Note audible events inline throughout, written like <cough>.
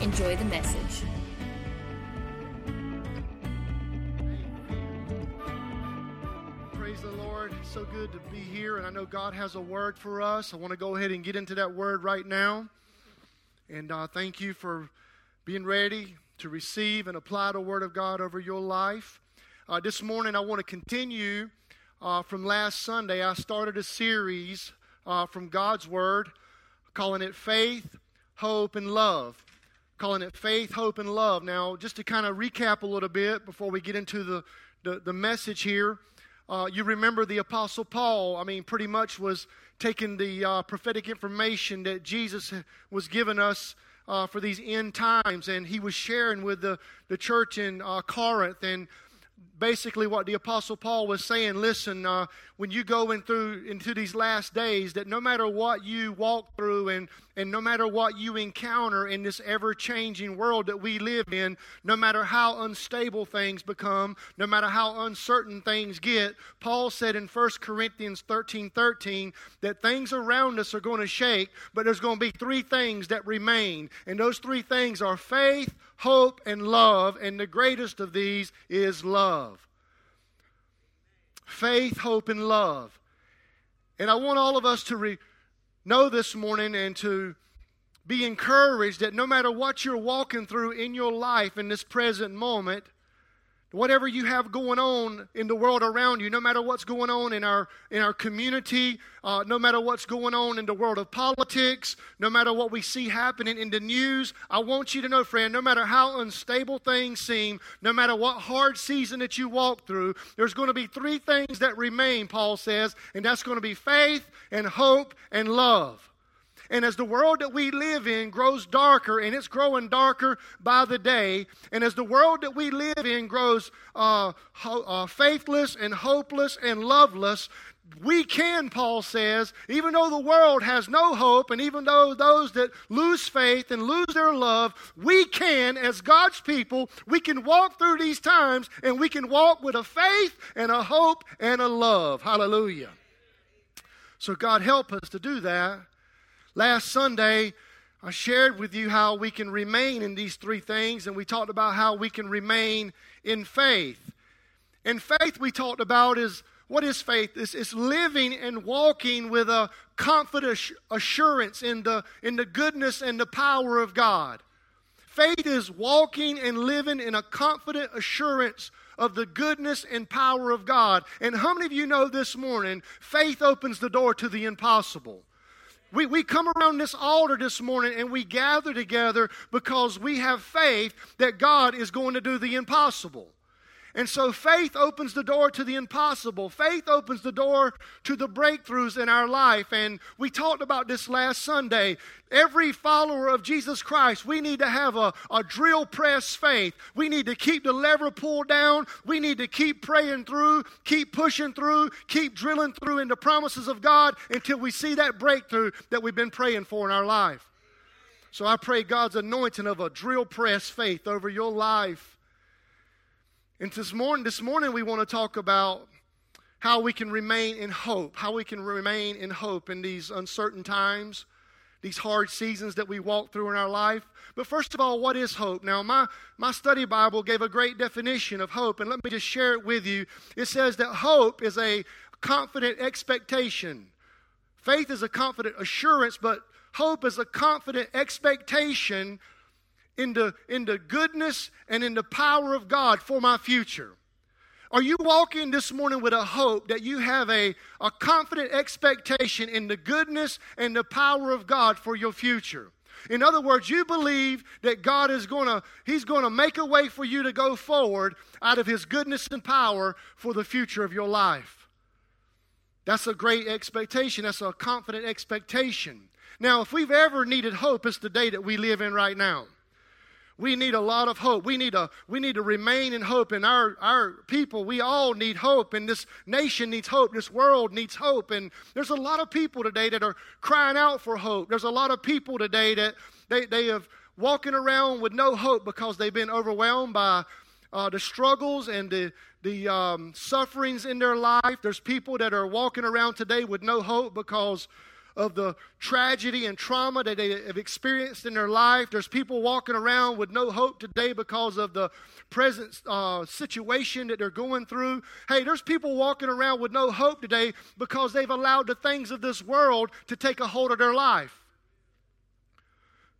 Enjoy the message. Praise the Lord. So good to be here, and I know God has a word for us. I want to go ahead and get into that word right now. And uh, thank you for being ready to receive and apply the word of God over your life. Uh, this morning, I want to continue uh, from last Sunday. I started a series uh, from God's word calling it Faith, Hope, and Love. Calling it Faith, Hope, and Love. Now, just to kind of recap a little bit before we get into the, the, the message here. Uh, you remember the Apostle Paul, I mean, pretty much was taking the uh, prophetic information that Jesus was giving us uh, for these end times, and he was sharing with the, the church in uh, Corinth. And basically what the apostle paul was saying listen uh, when you go in through into these last days that no matter what you walk through and and no matter what you encounter in this ever changing world that we live in no matter how unstable things become no matter how uncertain things get paul said in 1 corinthians 13 13 that things around us are going to shake but there's going to be three things that remain and those three things are faith hope, and love, and the greatest of these is love. Faith, hope, and love. And I want all of us to re- know this morning and to be encouraged that no matter what you're walking through in your life in this present moment, whatever you have going on in the world around you, no matter what's going on in our in our community, uh, no matter what's going on in the world of politics, no matter what we see happening in the news, I want you to know, friend, no matter how unstable things seem, no matter what hard season that you walk through, there's going to be three things that remain. Paul says, and that's going to be faith and hope and love. And as the world that we live in grows darker, and it's growing darker by the day, and as the world that we live in grows uh, ho- uh, faithless and hopeless and loveless, we can, Paul says, even though the world has no hope, and even though those that lose faith and lose their love, we can, as God's people, we can walk through these times and we can walk with a faith and a hope and a love. Hallelujah. So, God, help us to do that. Last Sunday, I shared with you how we can remain in these three things, and we talked about how we can remain in faith. And faith, we talked about, is what is faith? It's, it's living and walking with a confident assurance in the, in the goodness and the power of God. Faith is walking and living in a confident assurance of the goodness and power of God. And how many of you know this morning, faith opens the door to the impossible? We, we come around this altar this morning and we gather together because we have faith that God is going to do the impossible. And so faith opens the door to the impossible. Faith opens the door to the breakthroughs in our life. And we talked about this last Sunday. Every follower of Jesus Christ, we need to have a, a drill press faith. We need to keep the lever pulled down. We need to keep praying through, keep pushing through, keep drilling through in the promises of God until we see that breakthrough that we've been praying for in our life. So I pray God's anointing of a drill press faith over your life and this morning, this morning we want to talk about how we can remain in hope, how we can remain in hope in these uncertain times, these hard seasons that we walk through in our life. But first of all, what is hope? Now, my, my study Bible gave a great definition of hope, and let me just share it with you. It says that hope is a confident expectation. Faith is a confident assurance, but hope is a confident expectation in the, in the goodness and in the power of God for my future? Are you walking this morning with a hope that you have a, a confident expectation in the goodness and the power of God for your future? In other words, you believe that God is going to he's going to make a way for you to go forward out of his goodness and power for the future of your life. That's a great expectation. That's a confident expectation. Now, if we've ever needed hope, it's the day that we live in right now. We need a lot of hope. We need, a, we need to remain in hope. And our, our people, we all need hope. And this nation needs hope. This world needs hope. And there's a lot of people today that are crying out for hope. There's a lot of people today that they, they have walking around with no hope because they've been overwhelmed by uh, the struggles and the, the um, sufferings in their life. There's people that are walking around today with no hope because of the tragedy and trauma that they have experienced in their life. There's people walking around with no hope today because of the present uh, situation that they're going through. Hey, there's people walking around with no hope today because they've allowed the things of this world to take a hold of their life.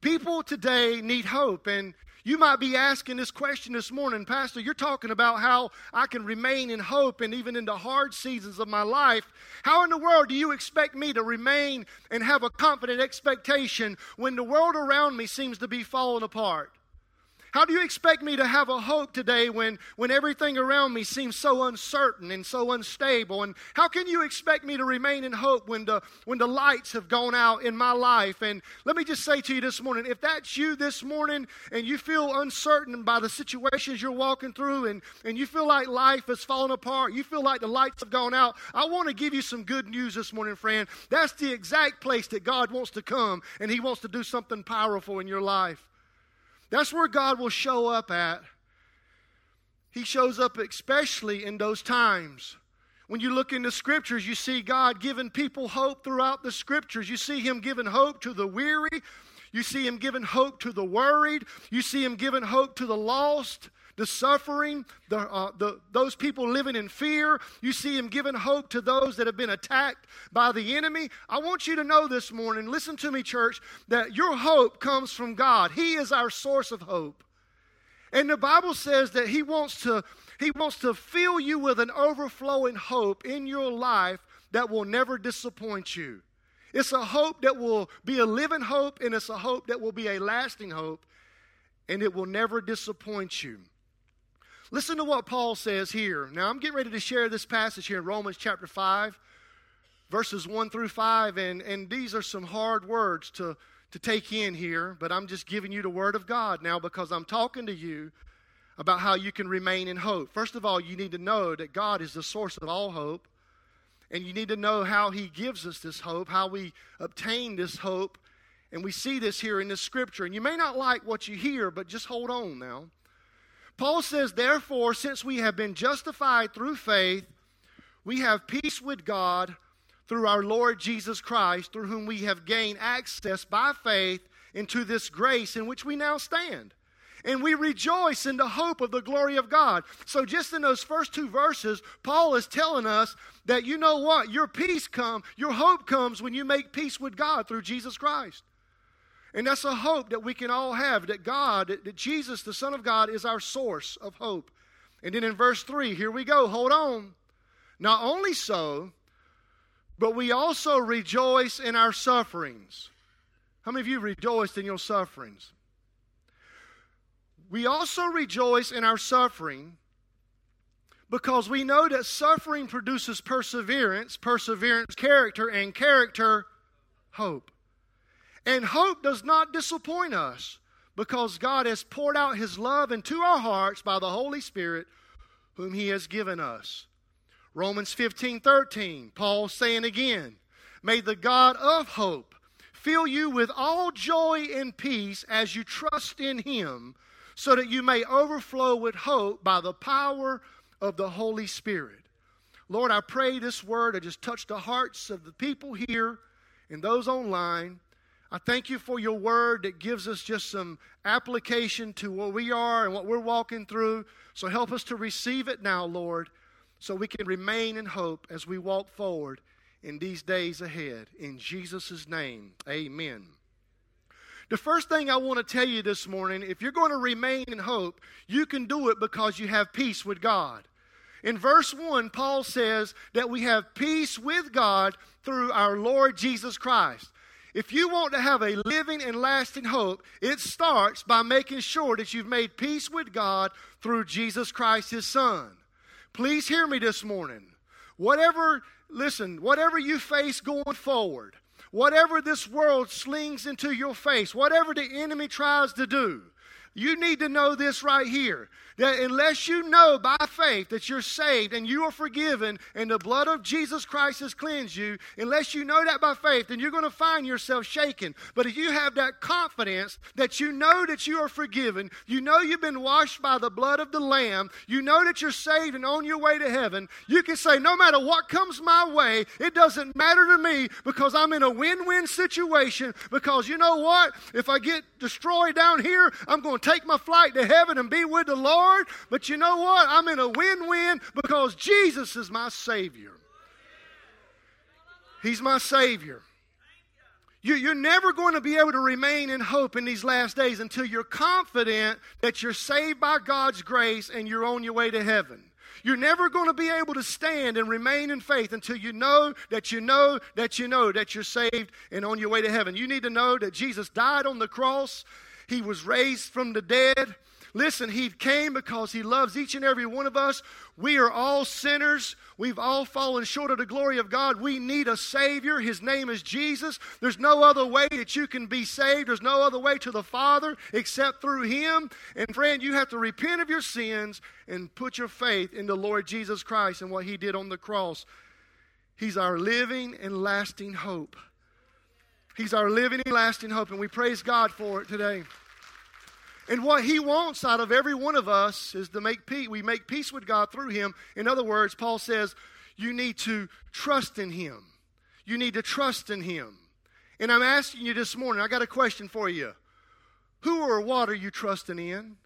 People today need hope, and you might be asking this question this morning, Pastor. You're talking about how I can remain in hope and even in the hard seasons of my life. How in the world do you expect me to remain and have a confident expectation when the world around me seems to be falling apart? How do you expect me to have a hope today when, when everything around me seems so uncertain and so unstable? And how can you expect me to remain in hope when the, when the lights have gone out in my life? And let me just say to you this morning if that's you this morning and you feel uncertain by the situations you're walking through and, and you feel like life has fallen apart, you feel like the lights have gone out, I want to give you some good news this morning, friend. That's the exact place that God wants to come and He wants to do something powerful in your life. That's where God will show up at. He shows up especially in those times. When you look in the scriptures, you see God giving people hope throughout the scriptures. You see Him giving hope to the weary. You see Him giving hope to the worried. You see Him giving hope to the lost the suffering, the, uh, the, those people living in fear. You see him giving hope to those that have been attacked by the enemy. I want you to know this morning, listen to me, church, that your hope comes from God. He is our source of hope. And the Bible says that he wants to, he wants to fill you with an overflowing hope in your life that will never disappoint you. It's a hope that will be a living hope, and it's a hope that will be a lasting hope, and it will never disappoint you. Listen to what Paul says here. Now, I'm getting ready to share this passage here in Romans chapter 5, verses 1 through 5, and, and these are some hard words to, to take in here, but I'm just giving you the Word of God now because I'm talking to you about how you can remain in hope. First of all, you need to know that God is the source of all hope, and you need to know how He gives us this hope, how we obtain this hope, and we see this here in this scripture. And you may not like what you hear, but just hold on now. Paul says, Therefore, since we have been justified through faith, we have peace with God through our Lord Jesus Christ, through whom we have gained access by faith into this grace in which we now stand. And we rejoice in the hope of the glory of God. So, just in those first two verses, Paul is telling us that you know what? Your peace comes, your hope comes when you make peace with God through Jesus Christ. And that's a hope that we can all have that God, that Jesus, the Son of God, is our source of hope. And then in verse 3, here we go, hold on. Not only so, but we also rejoice in our sufferings. How many of you rejoiced in your sufferings? We also rejoice in our suffering because we know that suffering produces perseverance, perseverance, character, and character, hope. And hope does not disappoint us because God has poured out His love into our hearts by the Holy Spirit, whom He has given us. Romans 15 13, Paul saying again, May the God of hope fill you with all joy and peace as you trust in Him, so that you may overflow with hope by the power of the Holy Spirit. Lord, I pray this word will just touch the hearts of the people here and those online. I thank you for your word that gives us just some application to where we are and what we're walking through. So help us to receive it now, Lord, so we can remain in hope as we walk forward in these days ahead. In Jesus' name, amen. The first thing I want to tell you this morning if you're going to remain in hope, you can do it because you have peace with God. In verse 1, Paul says that we have peace with God through our Lord Jesus Christ. If you want to have a living and lasting hope, it starts by making sure that you've made peace with God through Jesus Christ, His Son. Please hear me this morning. Whatever, listen, whatever you face going forward, whatever this world slings into your face, whatever the enemy tries to do, You need to know this right here that unless you know by faith that you're saved and you are forgiven and the blood of Jesus Christ has cleansed you, unless you know that by faith, then you're going to find yourself shaken. But if you have that confidence that you know that you are forgiven, you know you've been washed by the blood of the Lamb, you know that you're saved and on your way to heaven, you can say, no matter what comes my way, it doesn't matter to me because I'm in a win win situation. Because you know what? If I get destroyed down here, I'm going to take my flight to heaven and be with the Lord but you know what? I'm in a win win because Jesus is my Savior. He's my Savior. You, are never going to be able to remain in hope in these last days until you're confident that you're saved by God's grace and you're on your way to heaven. You're never going to be able to stand and remain in faith until you know that you know that you know that you're saved and on your way to heaven. You need to know that Jesus died on the cross, He was raised from the dead, Listen, He came because He loves each and every one of us. We are all sinners. We've all fallen short of the glory of God. We need a Savior. His name is Jesus. There's no other way that you can be saved. There's no other way to the Father except through Him. And friend, you have to repent of your sins and put your faith in the Lord Jesus Christ and what He did on the cross. He's our living and lasting hope. He's our living and lasting hope, and we praise God for it today. And what he wants out of every one of us is to make peace. We make peace with God through him. In other words, Paul says, you need to trust in him. You need to trust in him. And I'm asking you this morning, I got a question for you. Who or what are you trusting in?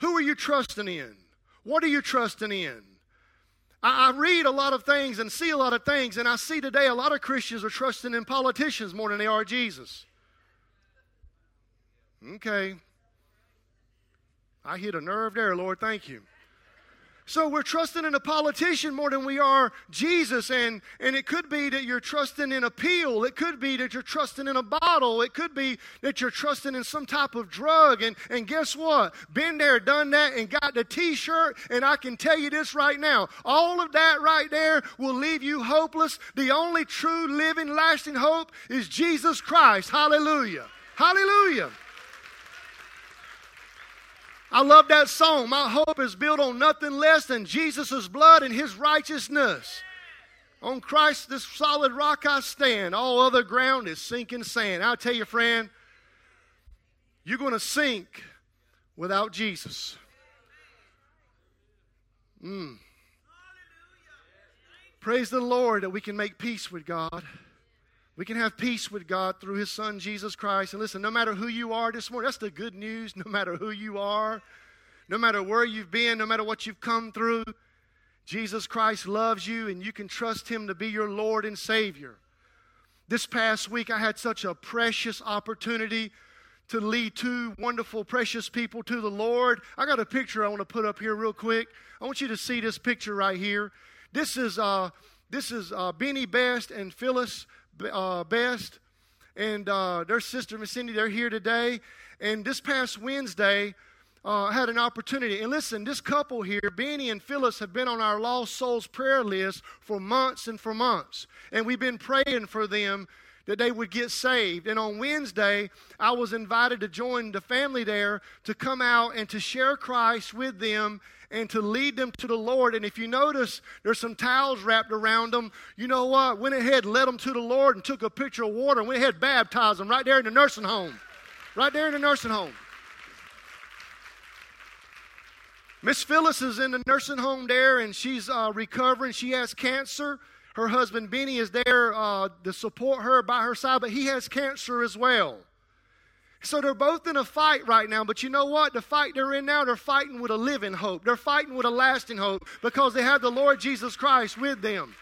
Who are you trusting in? What are you trusting in? I, read a lot of things and see a lot of things, and I see today a lot of Christians are trusting in politicians more than they are Jesus. Okay, I hit a nerve there, Lord. Thank you. So we're trusting in a politician more than we are Jesus. And, and it could be that you're trusting in a pill. It could be that you're trusting in a bottle. It could be that you're trusting in some type of drug. And, and guess what? Been there, done that, and got the t shirt. And I can tell you this right now all of that right there will leave you hopeless. The only true, living, lasting hope is Jesus Christ. Hallelujah. Hallelujah. I love that song. My hope is built on nothing less than Jesus' blood and his righteousness. On Christ, this solid rock I stand. All other ground is sinking sand. I'll tell you, friend, you're going to sink without Jesus. Mm. Praise the Lord that we can make peace with God. We can have peace with God through His Son, Jesus Christ. And listen, no matter who you are this morning, that's the good news. No matter who you are, no matter where you've been, no matter what you've come through, Jesus Christ loves you and you can trust Him to be your Lord and Savior. This past week, I had such a precious opportunity to lead two wonderful, precious people to the Lord. I got a picture I want to put up here real quick. I want you to see this picture right here. This is uh, this is uh, Benny Best and Phyllis uh, Best and uh, their sister, Miss Cindy, they're here today. And this past Wednesday, uh, I had an opportunity. And listen, this couple here, Benny and Phyllis, have been on our Lost Souls prayer list for months and for months. And we've been praying for them that they would get saved. And on Wednesday, I was invited to join the family there to come out and to share Christ with them and to lead them to the Lord. And if you notice, there's some towels wrapped around them. You know what? Went ahead, led them to the Lord, and took a picture of water, and went ahead, baptized them right there in the nursing home. Right there in the nursing home. Miss Phyllis is in the nursing home there, and she's uh, recovering. She has cancer. Her husband Benny is there uh, to support her by her side, but he has cancer as well. So they're both in a fight right now, but you know what? The fight they're in now, they're fighting with a living hope. They're fighting with a lasting hope because they have the Lord Jesus Christ with them.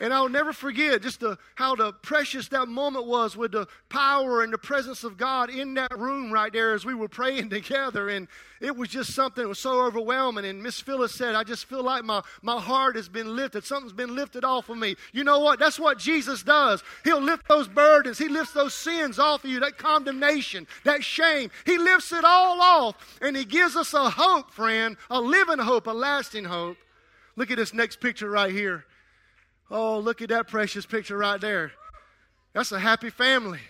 And I'll never forget just the, how the precious that moment was with the power and the presence of God in that room right there as we were praying <laughs> together. And it was just something that was so overwhelming. And Miss Phyllis said, I just feel like my, my heart has been lifted. Something's been lifted off of me. You know what? That's what Jesus does. He'll lift those burdens. He lifts those sins off of you, that condemnation, that shame. He lifts it all off. And He gives us a hope, friend, a living hope, a lasting hope. Look at this next picture right here. Oh, look at that precious picture right there. That's a happy family.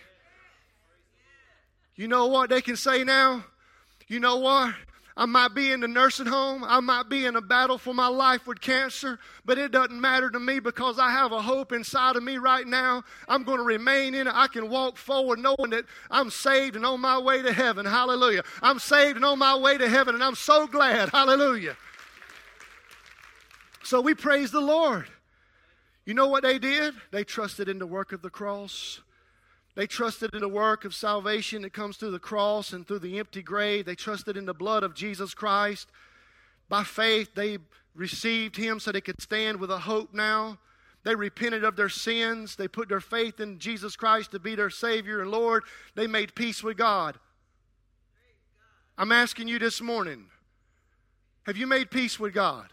You know what they can say now? You know what? I might be in the nursing home. I might be in a battle for my life with cancer, but it doesn't matter to me because I have a hope inside of me right now. I'm going to remain in it. I can walk forward knowing that I'm saved and on my way to heaven. Hallelujah. I'm saved and on my way to heaven, and I'm so glad. Hallelujah. So we praise the Lord. You know what they did? They trusted in the work of the cross. They trusted in the work of salvation that comes through the cross and through the empty grave. They trusted in the blood of Jesus Christ. By faith, they received Him so they could stand with a hope now. They repented of their sins. They put their faith in Jesus Christ to be their Savior and Lord. They made peace with God. I'm asking you this morning have you made peace with God?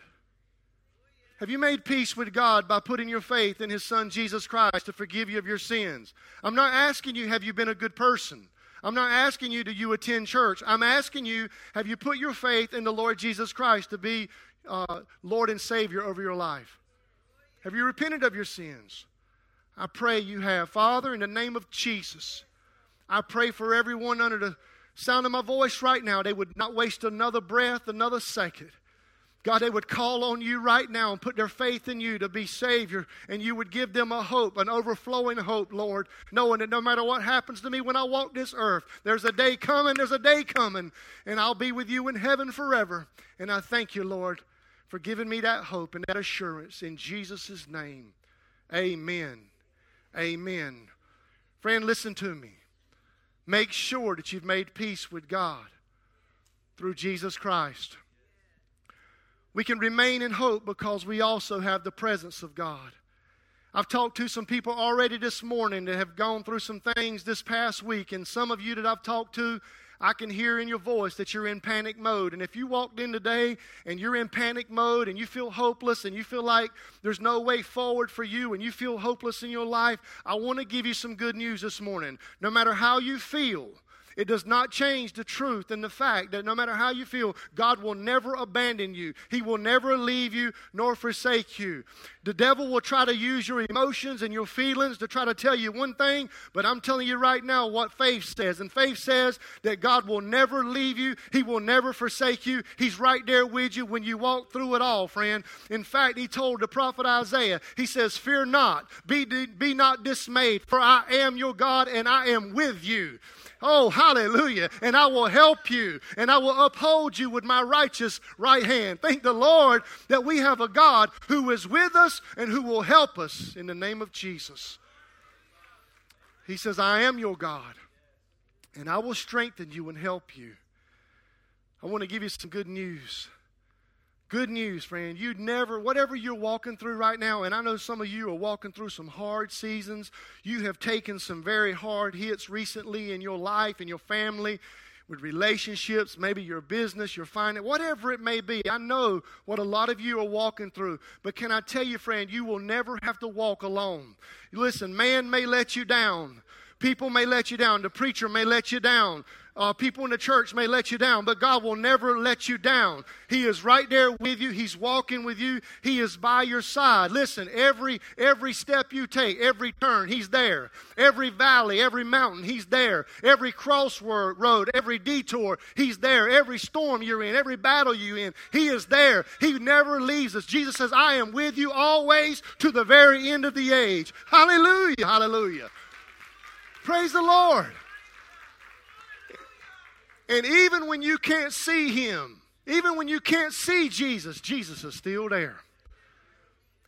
Have you made peace with God by putting your faith in His Son Jesus Christ to forgive you of your sins? I'm not asking you, have you been a good person? I'm not asking you, do you attend church? I'm asking you, have you put your faith in the Lord Jesus Christ to be uh, Lord and Savior over your life? Have you repented of your sins? I pray you have. Father, in the name of Jesus, I pray for everyone under the sound of my voice right now, they would not waste another breath, another second. God, they would call on you right now and put their faith in you to be Savior, and you would give them a hope, an overflowing hope, Lord, knowing that no matter what happens to me when I walk this earth, there's a day coming, there's a day coming, and I'll be with you in heaven forever. And I thank you, Lord, for giving me that hope and that assurance in Jesus' name. Amen. Amen. Friend, listen to me. Make sure that you've made peace with God through Jesus Christ. We can remain in hope because we also have the presence of God. I've talked to some people already this morning that have gone through some things this past week, and some of you that I've talked to, I can hear in your voice that you're in panic mode. And if you walked in today and you're in panic mode and you feel hopeless and you feel like there's no way forward for you and you feel hopeless in your life, I want to give you some good news this morning. No matter how you feel, it does not change the truth and the fact that no matter how you feel, God will never abandon you. He will never leave you nor forsake you. The devil will try to use your emotions and your feelings to try to tell you one thing, but I'm telling you right now what faith says. And faith says that God will never leave you, He will never forsake you. He's right there with you when you walk through it all, friend. In fact, He told the prophet Isaiah, He says, Fear not, be, be not dismayed, for I am your God and I am with you. Oh, hallelujah. And I will help you and I will uphold you with my righteous right hand. Thank the Lord that we have a God who is with us and who will help us in the name of Jesus. He says, I am your God and I will strengthen you and help you. I want to give you some good news. Good news, friend. You never, whatever you're walking through right now, and I know some of you are walking through some hard seasons. You have taken some very hard hits recently in your life and your family with relationships, maybe your business, your finance, whatever it may be. I know what a lot of you are walking through. But can I tell you, friend, you will never have to walk alone. Listen, man may let you down. People may let you down. The preacher may let you down. Uh, people in the church may let you down, but God will never let you down. He is right there with you. He's walking with you. He is by your side. Listen, every every step you take, every turn, He's there. Every valley, every mountain, He's there. Every crossword road, every detour, He's there. Every storm you're in, every battle you're in, He is there. He never leaves us. Jesus says, "I am with you always to the very end of the age." Hallelujah! Hallelujah! Praise the Lord. And even when you can't see him, even when you can't see Jesus, Jesus is still there.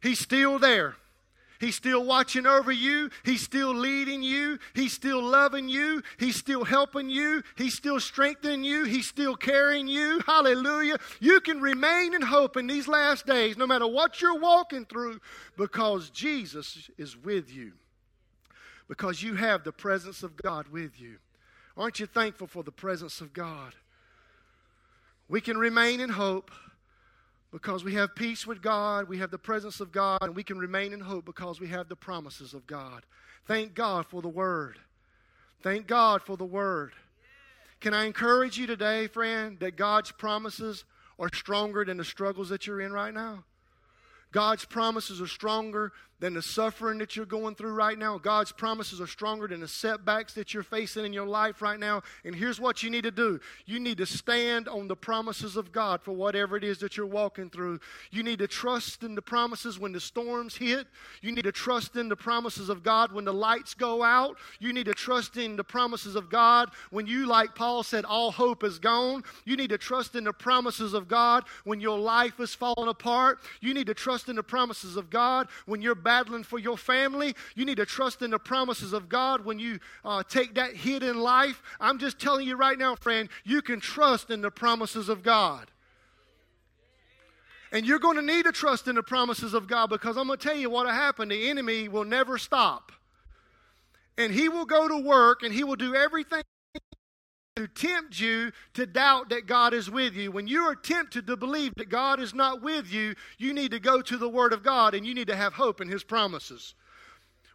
He's still there. He's still watching over you. He's still leading you. He's still loving you. He's still helping you. He's still strengthening you. He's still carrying you. Hallelujah. You can remain in hope in these last days, no matter what you're walking through, because Jesus is with you. Because you have the presence of God with you. Aren't you thankful for the presence of God? We can remain in hope because we have peace with God, we have the presence of God, and we can remain in hope because we have the promises of God. Thank God for the Word. Thank God for the Word. Can I encourage you today, friend, that God's promises are stronger than the struggles that you're in right now? God's promises are stronger than the suffering that you're going through right now. God's promises are stronger than the setbacks that you're facing in your life right now. And here's what you need to do you need to stand on the promises of God for whatever it is that you're walking through. You need to trust in the promises when the storms hit. You need to trust in the promises of God when the lights go out. You need to trust in the promises of God when you, like Paul said, all hope is gone. You need to trust in the promises of God when your life is falling apart. You need to trust in the promises of God when you're battling for your family. You need to trust in the promises of God when you uh, take that hit in life. I'm just telling you right now, friend, you can trust in the promises of God. And you're going to need to trust in the promises of God because I'm going to tell you what will happen. The enemy will never stop. And he will go to work and he will do everything to tempt you to doubt that God is with you. When you are tempted to believe that God is not with you, you need to go to the Word of God and you need to have hope in His promises.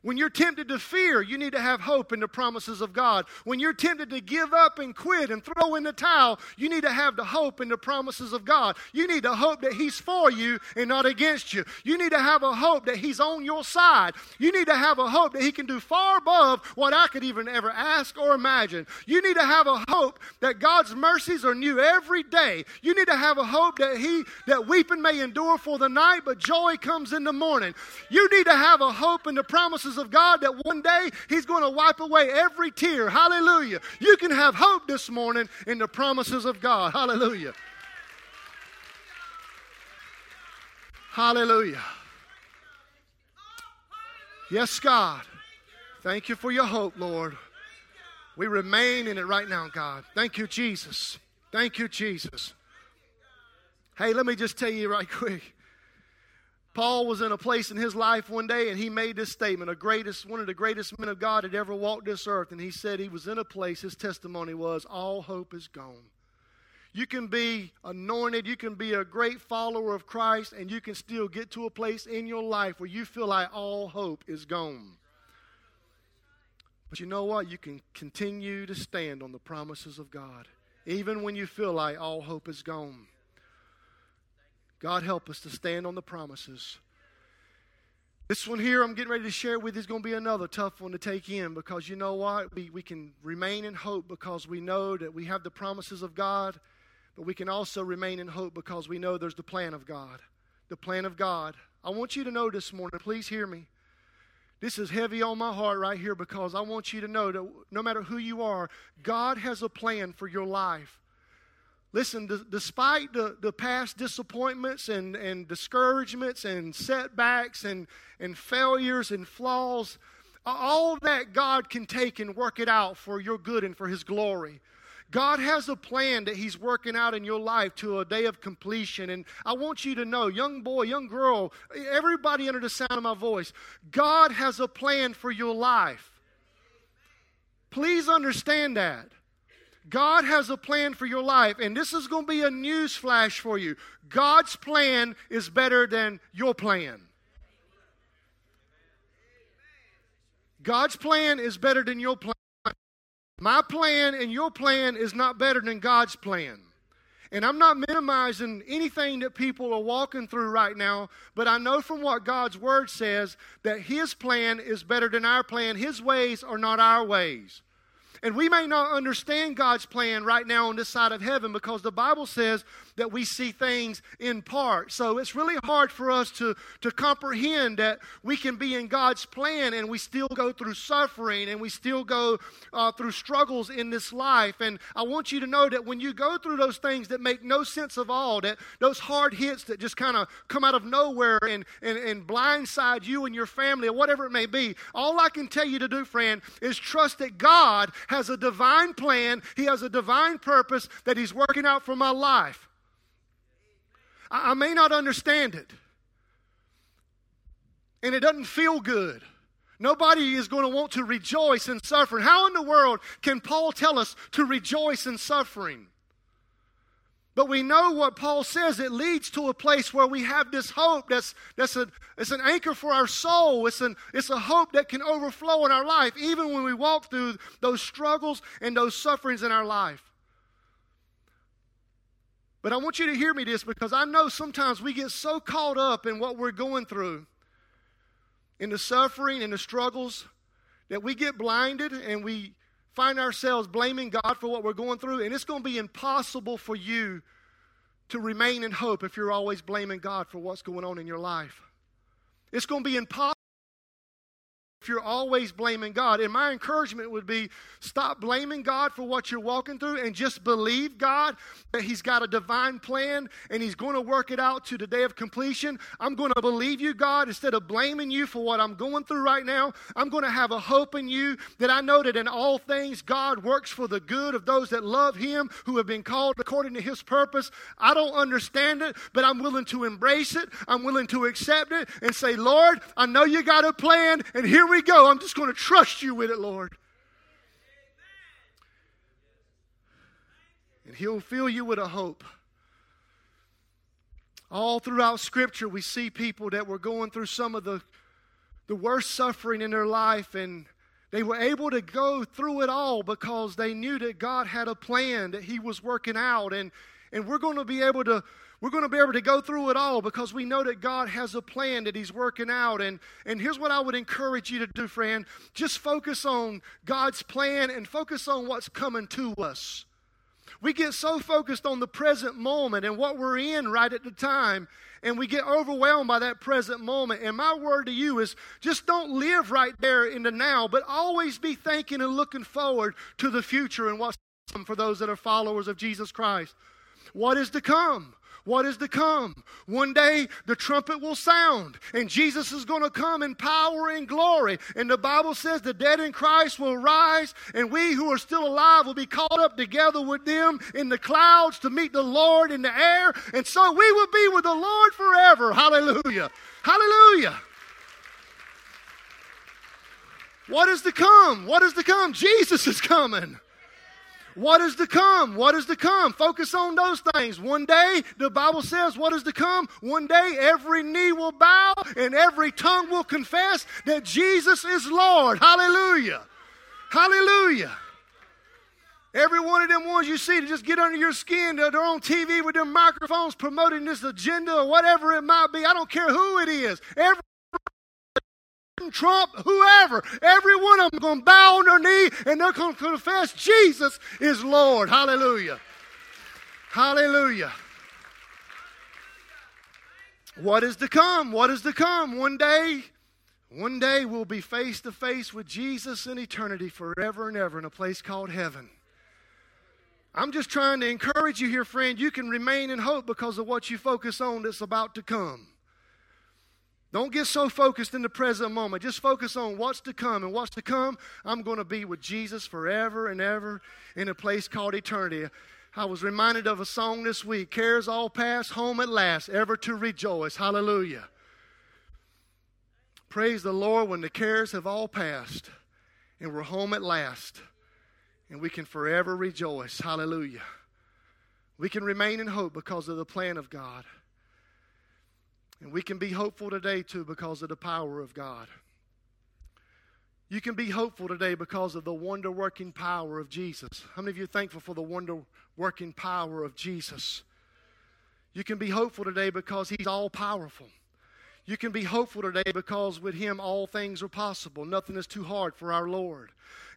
When you're tempted to fear, you need to have hope in the promises of God. When you're tempted to give up and quit and throw in the towel, you need to have the hope in the promises of God. You need to hope that He's for you and not against you. You need to have a hope that He's on your side. You need to have a hope that He can do far above what I could even ever ask or imagine. You need to have a hope that God's mercies are new every day. You need to have a hope that He that weeping may endure for the night, but joy comes in the morning. You need to have a hope in the promises promises of God that one day He's going to wipe away every tear. Hallelujah. You can have hope this morning in the promises of God. Hallelujah. Hallelujah. Yes, God. Thank you for your hope, Lord. We remain in it right now, God. Thank you, Jesus. Thank you, Jesus. Hey, let me just tell you right <laughs> quick. Paul was in a place in his life one day and he made this statement, a greatest, one of the greatest men of God had ever walked this earth. And he said he was in a place, his testimony was, all hope is gone. You can be anointed, you can be a great follower of Christ, and you can still get to a place in your life where you feel like all hope is gone. But you know what? You can continue to stand on the promises of God, even when you feel like all hope is gone. God help us to stand on the promises. This one here I'm getting ready to share with is going to be another tough one to take in because you know what? We, we can remain in hope because we know that we have the promises of God, but we can also remain in hope because we know there's the plan of God. The plan of God. I want you to know this morning, please hear me. This is heavy on my heart right here because I want you to know that no matter who you are, God has a plan for your life. Listen, d- despite the, the past disappointments and, and discouragements and setbacks and, and failures and flaws, all that God can take and work it out for your good and for His glory. God has a plan that He's working out in your life to a day of completion. And I want you to know, young boy, young girl, everybody under the sound of my voice, God has a plan for your life. Please understand that. God has a plan for your life, and this is going to be a news flash for you. God's plan is better than your plan. God's plan is better than your plan. My plan and your plan is not better than God's plan. And I'm not minimizing anything that people are walking through right now, but I know from what God's Word says that His plan is better than our plan. His ways are not our ways. And we may not understand God's plan right now on this side of heaven because the Bible says that we see things in part. So it's really hard for us to, to comprehend that we can be in God's plan and we still go through suffering and we still go uh, through struggles in this life. And I want you to know that when you go through those things that make no sense of all, that those hard hits that just kind of come out of nowhere and, and, and blindside you and your family or whatever it may be, all I can tell you to do, friend, is trust that God has a divine plan, He has a divine purpose that He's working out for my life. I, I may not understand it, and it doesn't feel good. Nobody is going to want to rejoice in suffering. How in the world can Paul tell us to rejoice in suffering? But we know what Paul says, it leads to a place where we have this hope that's, that's a, it's an anchor for our soul. It's, an, it's a hope that can overflow in our life, even when we walk through those struggles and those sufferings in our life. But I want you to hear me this because I know sometimes we get so caught up in what we're going through in the suffering and the struggles that we get blinded and we find ourselves blaming God for what we're going through, and it's going to be impossible for you to remain in hope if you're always blaming God for what's going on in your life. It's going to be impossible if you're always blaming God. And my encouragement would be stop blaming God for what you're walking through and just believe God that He's got a divine plan and He's going to work it out to the day of completion. I'm going to believe you, God, instead of blaming you for what I'm going through right now. I'm going to have a hope in you that I know that in all things God works for the good of those that love Him, who have been called according to His purpose. I don't understand it, but I'm willing to embrace it. I'm willing to accept it and say, Lord, I know you got a plan, and here we we go. I'm just going to trust you with it, Lord. And He'll fill you with a hope. All throughout Scripture, we see people that were going through some of the, the worst suffering in their life, and they were able to go through it all because they knew that God had a plan that He was working out. And, and we're going to be able to we're going to be able to go through it all because we know that God has a plan that He's working out. And, and here's what I would encourage you to do, friend just focus on God's plan and focus on what's coming to us. We get so focused on the present moment and what we're in right at the time, and we get overwhelmed by that present moment. And my word to you is just don't live right there in the now, but always be thinking and looking forward to the future and what's for those that are followers of Jesus Christ. What is to come? What is to come. One day the trumpet will sound, and Jesus is going to come in power and glory. And the Bible says the dead in Christ will rise, and we who are still alive will be caught up together with them in the clouds to meet the Lord in the air. And so we will be with the Lord forever. Hallelujah. Hallelujah. What is to come? What is to come? Jesus is coming. What is to come? What is to come? Focus on those things. One day, the Bible says, what is to come? One day, every knee will bow and every tongue will confess that Jesus is Lord. Hallelujah. Hallelujah. Every one of them ones you see to just get under your skin, they're on TV with their microphones promoting this agenda or whatever it might be. I don't care who it is. Every Trump, whoever, every one of them going to bow on their knee and they're going to confess Jesus is Lord. Hallelujah. Hallelujah. What is to come? What is to come? One day, one day we'll be face to face with Jesus in eternity forever and ever in a place called heaven. I'm just trying to encourage you here, friend. You can remain in hope because of what you focus on that's about to come. Don't get so focused in the present moment. Just focus on what's to come. And what's to come, I'm going to be with Jesus forever and ever in a place called eternity. I was reminded of a song this week Cares all past, home at last, ever to rejoice. Hallelujah. Praise the Lord when the cares have all passed and we're home at last and we can forever rejoice. Hallelujah. We can remain in hope because of the plan of God. And we can be hopeful today, too, because of the power of God. You can be hopeful today because of the wonder working power of Jesus. How many of you are thankful for the wonder working power of Jesus? You can be hopeful today because He's all powerful. You can be hopeful today because with Him all things are possible. Nothing is too hard for our Lord.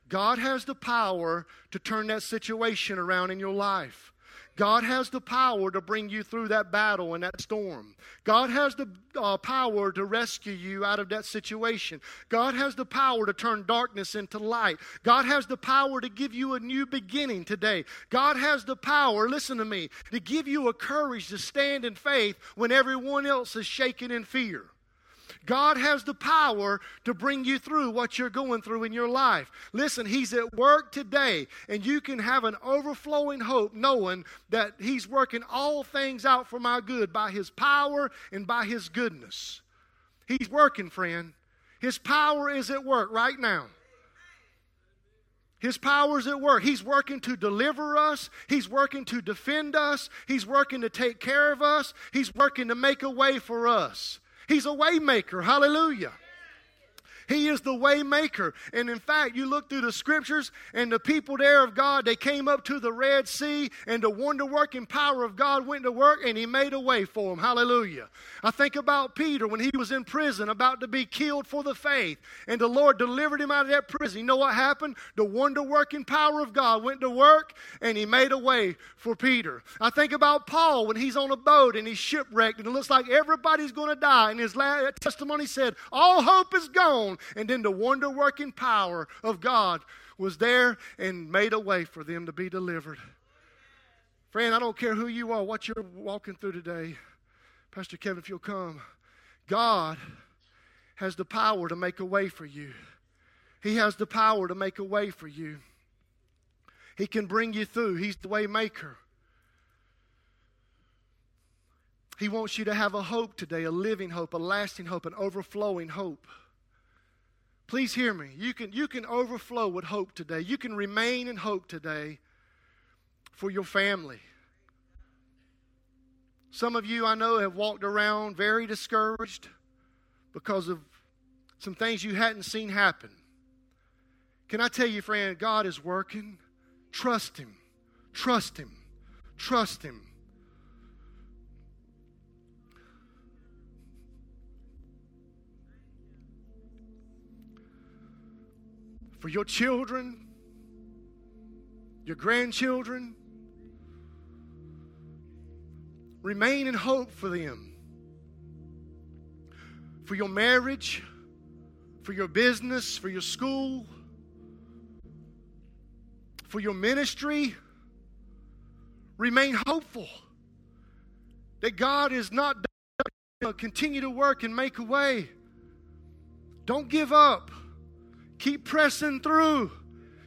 God has the power to turn that situation around in your life. God has the power to bring you through that battle and that storm. God has the uh, power to rescue you out of that situation. God has the power to turn darkness into light. God has the power to give you a new beginning today. God has the power, listen to me, to give you a courage to stand in faith when everyone else is shaking in fear. God has the power to bring you through what you're going through in your life. Listen, He's at work today, and you can have an overflowing hope knowing that He's working all things out for my good by His power and by His goodness. He's working, friend. His power is at work right now. His power is at work. He's working to deliver us. He's working to defend us. He's working to take care of us. He's working to make a way for us. He's a waymaker. Hallelujah. He is the way maker. And in fact, you look through the scriptures, and the people there of God, they came up to the Red Sea, and the wonder working power of God went to work, and He made a way for them. Hallelujah. I think about Peter when he was in prison, about to be killed for the faith, and the Lord delivered him out of that prison. You know what happened? The wonder working power of God went to work, and He made a way for Peter. I think about Paul when he's on a boat and he's shipwrecked, and it looks like everybody's going to die, and his testimony said, All hope is gone. And then the wonder working power of God was there and made a way for them to be delivered. Friend, I don't care who you are, what you're walking through today. Pastor Kevin, if you'll come, God has the power to make a way for you. He has the power to make a way for you. He can bring you through. He's the way maker. He wants you to have a hope today, a living hope, a lasting hope, an overflowing hope. Please hear me. You can, you can overflow with hope today. You can remain in hope today for your family. Some of you I know have walked around very discouraged because of some things you hadn't seen happen. Can I tell you, friend, God is working. Trust Him. Trust Him. Trust Him. For your children, your grandchildren, remain in hope for them. For your marriage, for your business, for your school, for your ministry. Remain hopeful that God is not done. Continue to work and make a way. Don't give up. Keep pressing through.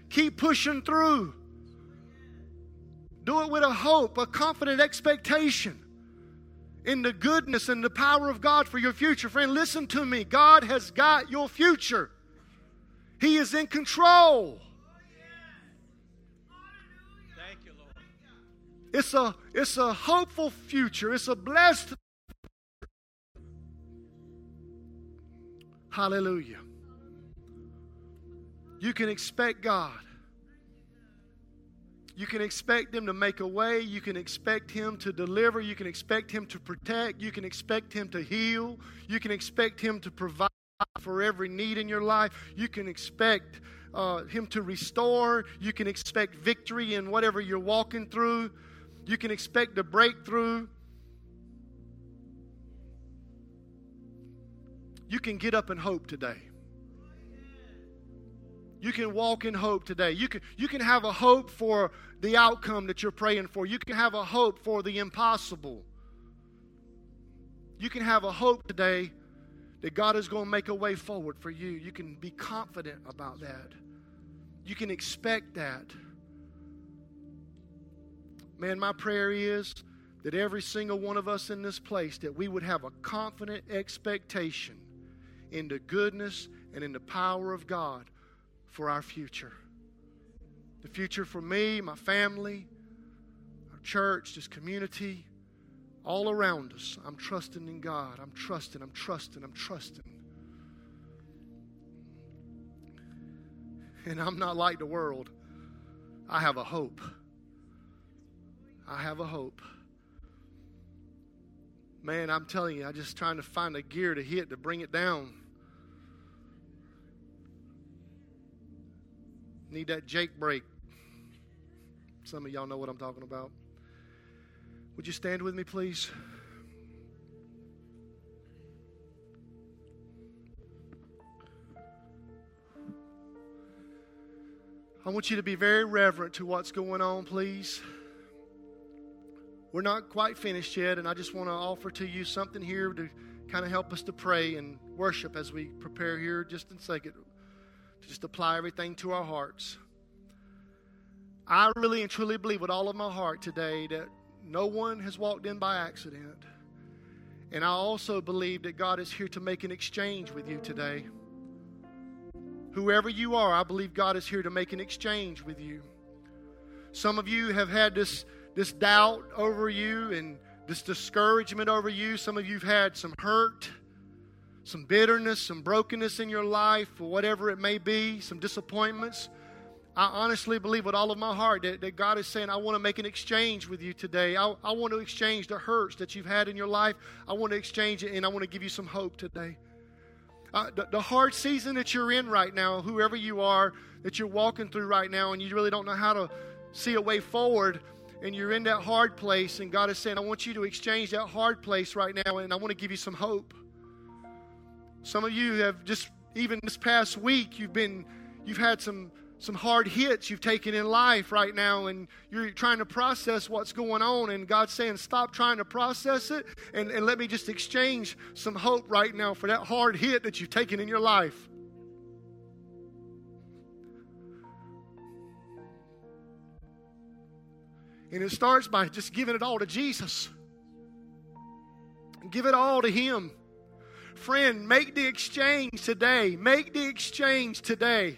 Keep pushing through. Do it with a hope, a confident expectation in the goodness and the power of God for your future. Friend, listen to me. God has got your future, He is in control. Thank you, Lord. It's a, it's a hopeful future. It's a blessed. Hallelujah. You can expect God. You can expect Him to make a way. You can expect Him to deliver. You can expect Him to protect. You can expect Him to heal. You can expect Him to provide for every need in your life. You can expect uh, Him to restore. You can expect victory in whatever you're walking through. You can expect a breakthrough. You can get up in hope today. You can walk in hope today. You can, you can have a hope for the outcome that you're praying for. You can have a hope for the impossible. You can have a hope today that God is going to make a way forward for you. You can be confident about that. You can expect that. Man, my prayer is that every single one of us in this place that we would have a confident expectation in the goodness and in the power of God for our future. The future for me, my family, our church, this community, all around us. I'm trusting in God. I'm trusting, I'm trusting, I'm trusting. And I'm not like the world. I have a hope. I have a hope. Man, I'm telling you, I'm just trying to find a gear to hit to bring it down. Need that Jake brake. Some of y'all know what I'm talking about. Would you stand with me, please? I want you to be very reverent to what's going on, please. We're not quite finished yet, and I just want to offer to you something here to kind of help us to pray and worship as we prepare here, just in a second, to just apply everything to our hearts. I really and truly believe with all of my heart today that no one has walked in by accident. And I also believe that God is here to make an exchange with you today. Whoever you are, I believe God is here to make an exchange with you. Some of you have had this this doubt over you and this discouragement over you. Some of you have had some hurt. Some bitterness, some brokenness in your life, or whatever it may be, some disappointments. I honestly believe with all of my heart that, that God is saying, I want to make an exchange with you today. I, I want to exchange the hurts that you've had in your life. I want to exchange it, and I want to give you some hope today. Uh, the, the hard season that you're in right now, whoever you are, that you're walking through right now, and you really don't know how to see a way forward, and you're in that hard place, and God is saying, I want you to exchange that hard place right now, and I want to give you some hope. Some of you have just, even this past week, you've been, you've had some some hard hits you've taken in life right now and you're trying to process what's going on and god's saying stop trying to process it and, and let me just exchange some hope right now for that hard hit that you've taken in your life. And it starts by just giving it all to jesus. Give it all to him friend make the exchange today make the exchange today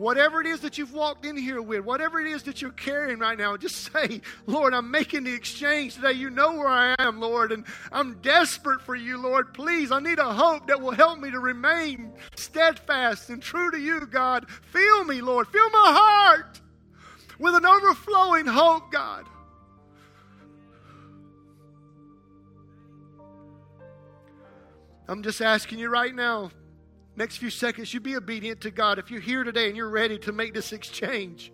Whatever it is that you've walked in here with, whatever it is that you're carrying right now, just <laughs> say, Lord, I'm making the exchange today. You know where I am, Lord, and I'm desperate for you, Lord. Please, I need a hope that will help me to remain steadfast and true to you, God. Fill me, Lord. Fill my heart with an overflowing hope, God. I'm just asking you right now next few seconds, you be obedient to God. If you're here today and you're ready to make this exchange,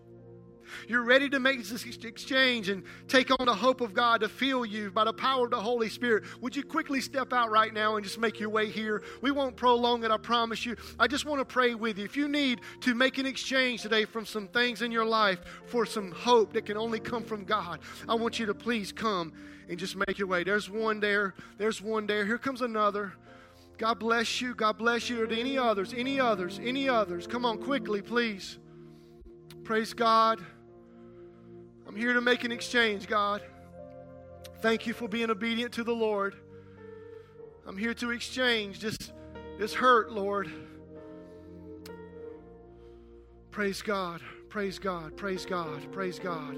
you're ready to make this exchange and take on the hope of God to fill you by the power of the Holy Spirit. Would you quickly step out right now and just make your way here? We won't prolong it, I promise you. I just want to pray with you. If you need to make an exchange today from some things in your life for some hope that can only come from God, I want you to please come and just make your way. There's one there. There's one there. Here comes another. God bless you. God bless you. Or to any others, any others, any others. Come on, quickly, please. Praise God. I'm here to make an exchange, God. Thank you for being obedient to the Lord. I'm here to exchange this, this hurt, Lord. Praise God. Praise God. Praise God. Praise God.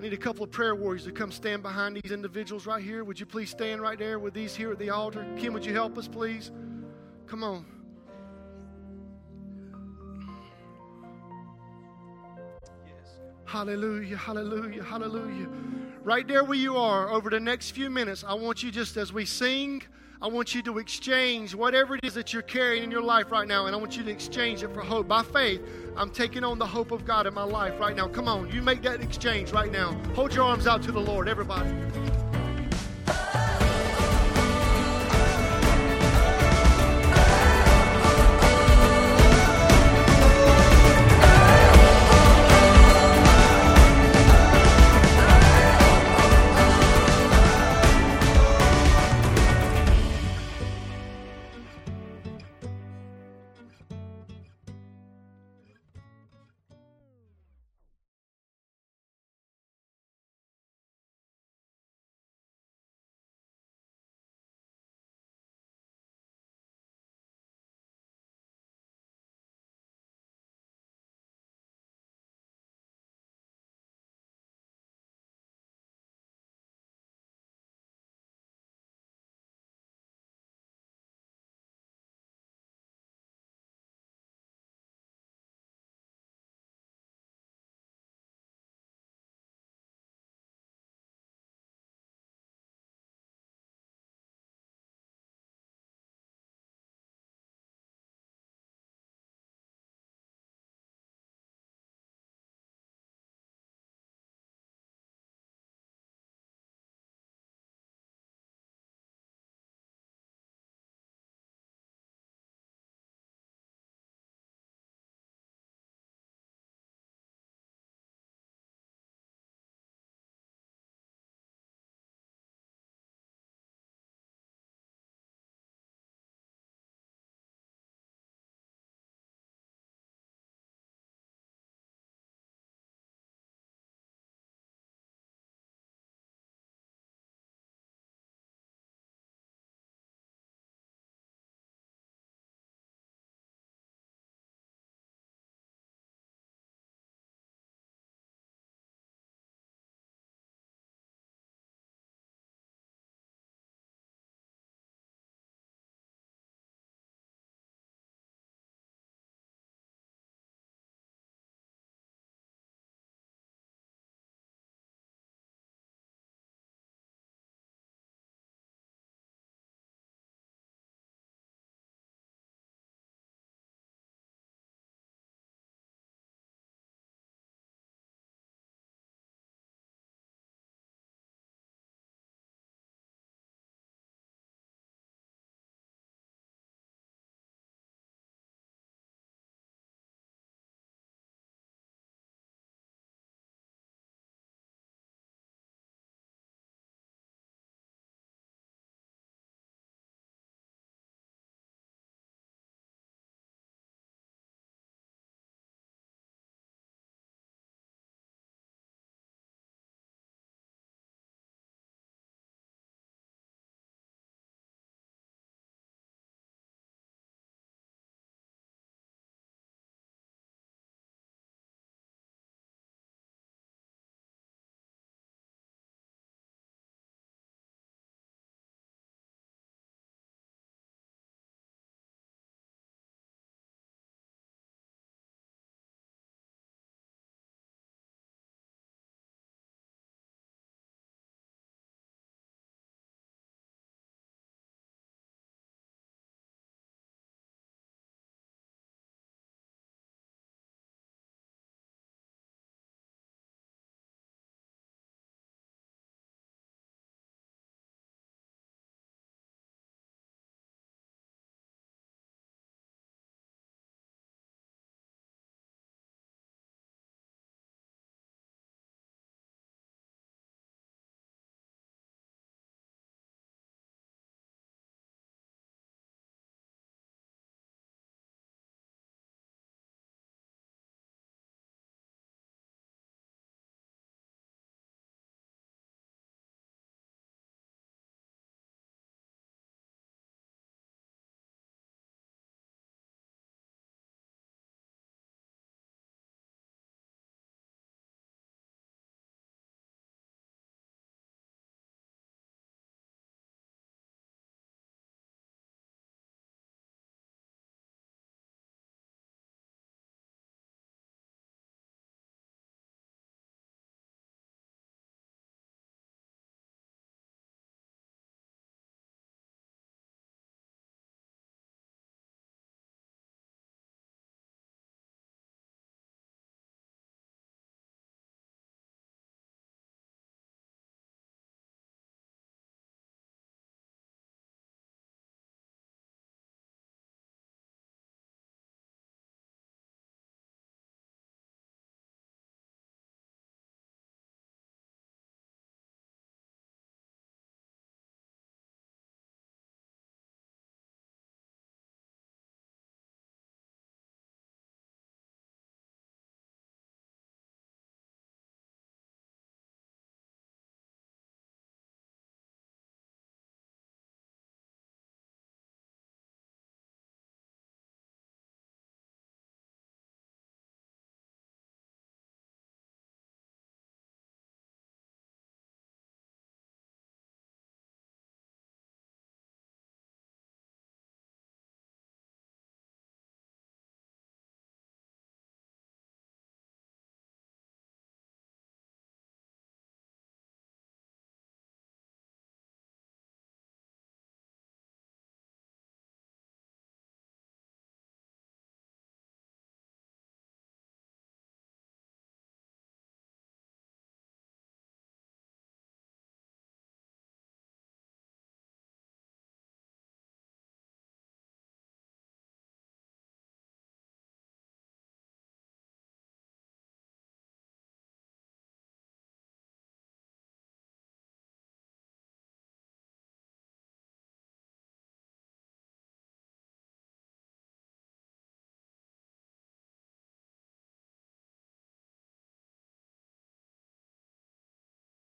I need a couple of prayer warriors to come stand behind these individuals right here. Would you please stand right there with these here at the altar? Kim, would you help us, please? Come on. Hallelujah, hallelujah, hallelujah. Right there where you are, over the next few minutes, I want you just as we sing. I want you to exchange whatever it is that you're carrying in your life right now, and I want you to exchange it for hope. By faith, I'm taking on the hope of God in my life right now. Come on, you make that exchange right now. Hold your arms out to the Lord, everybody.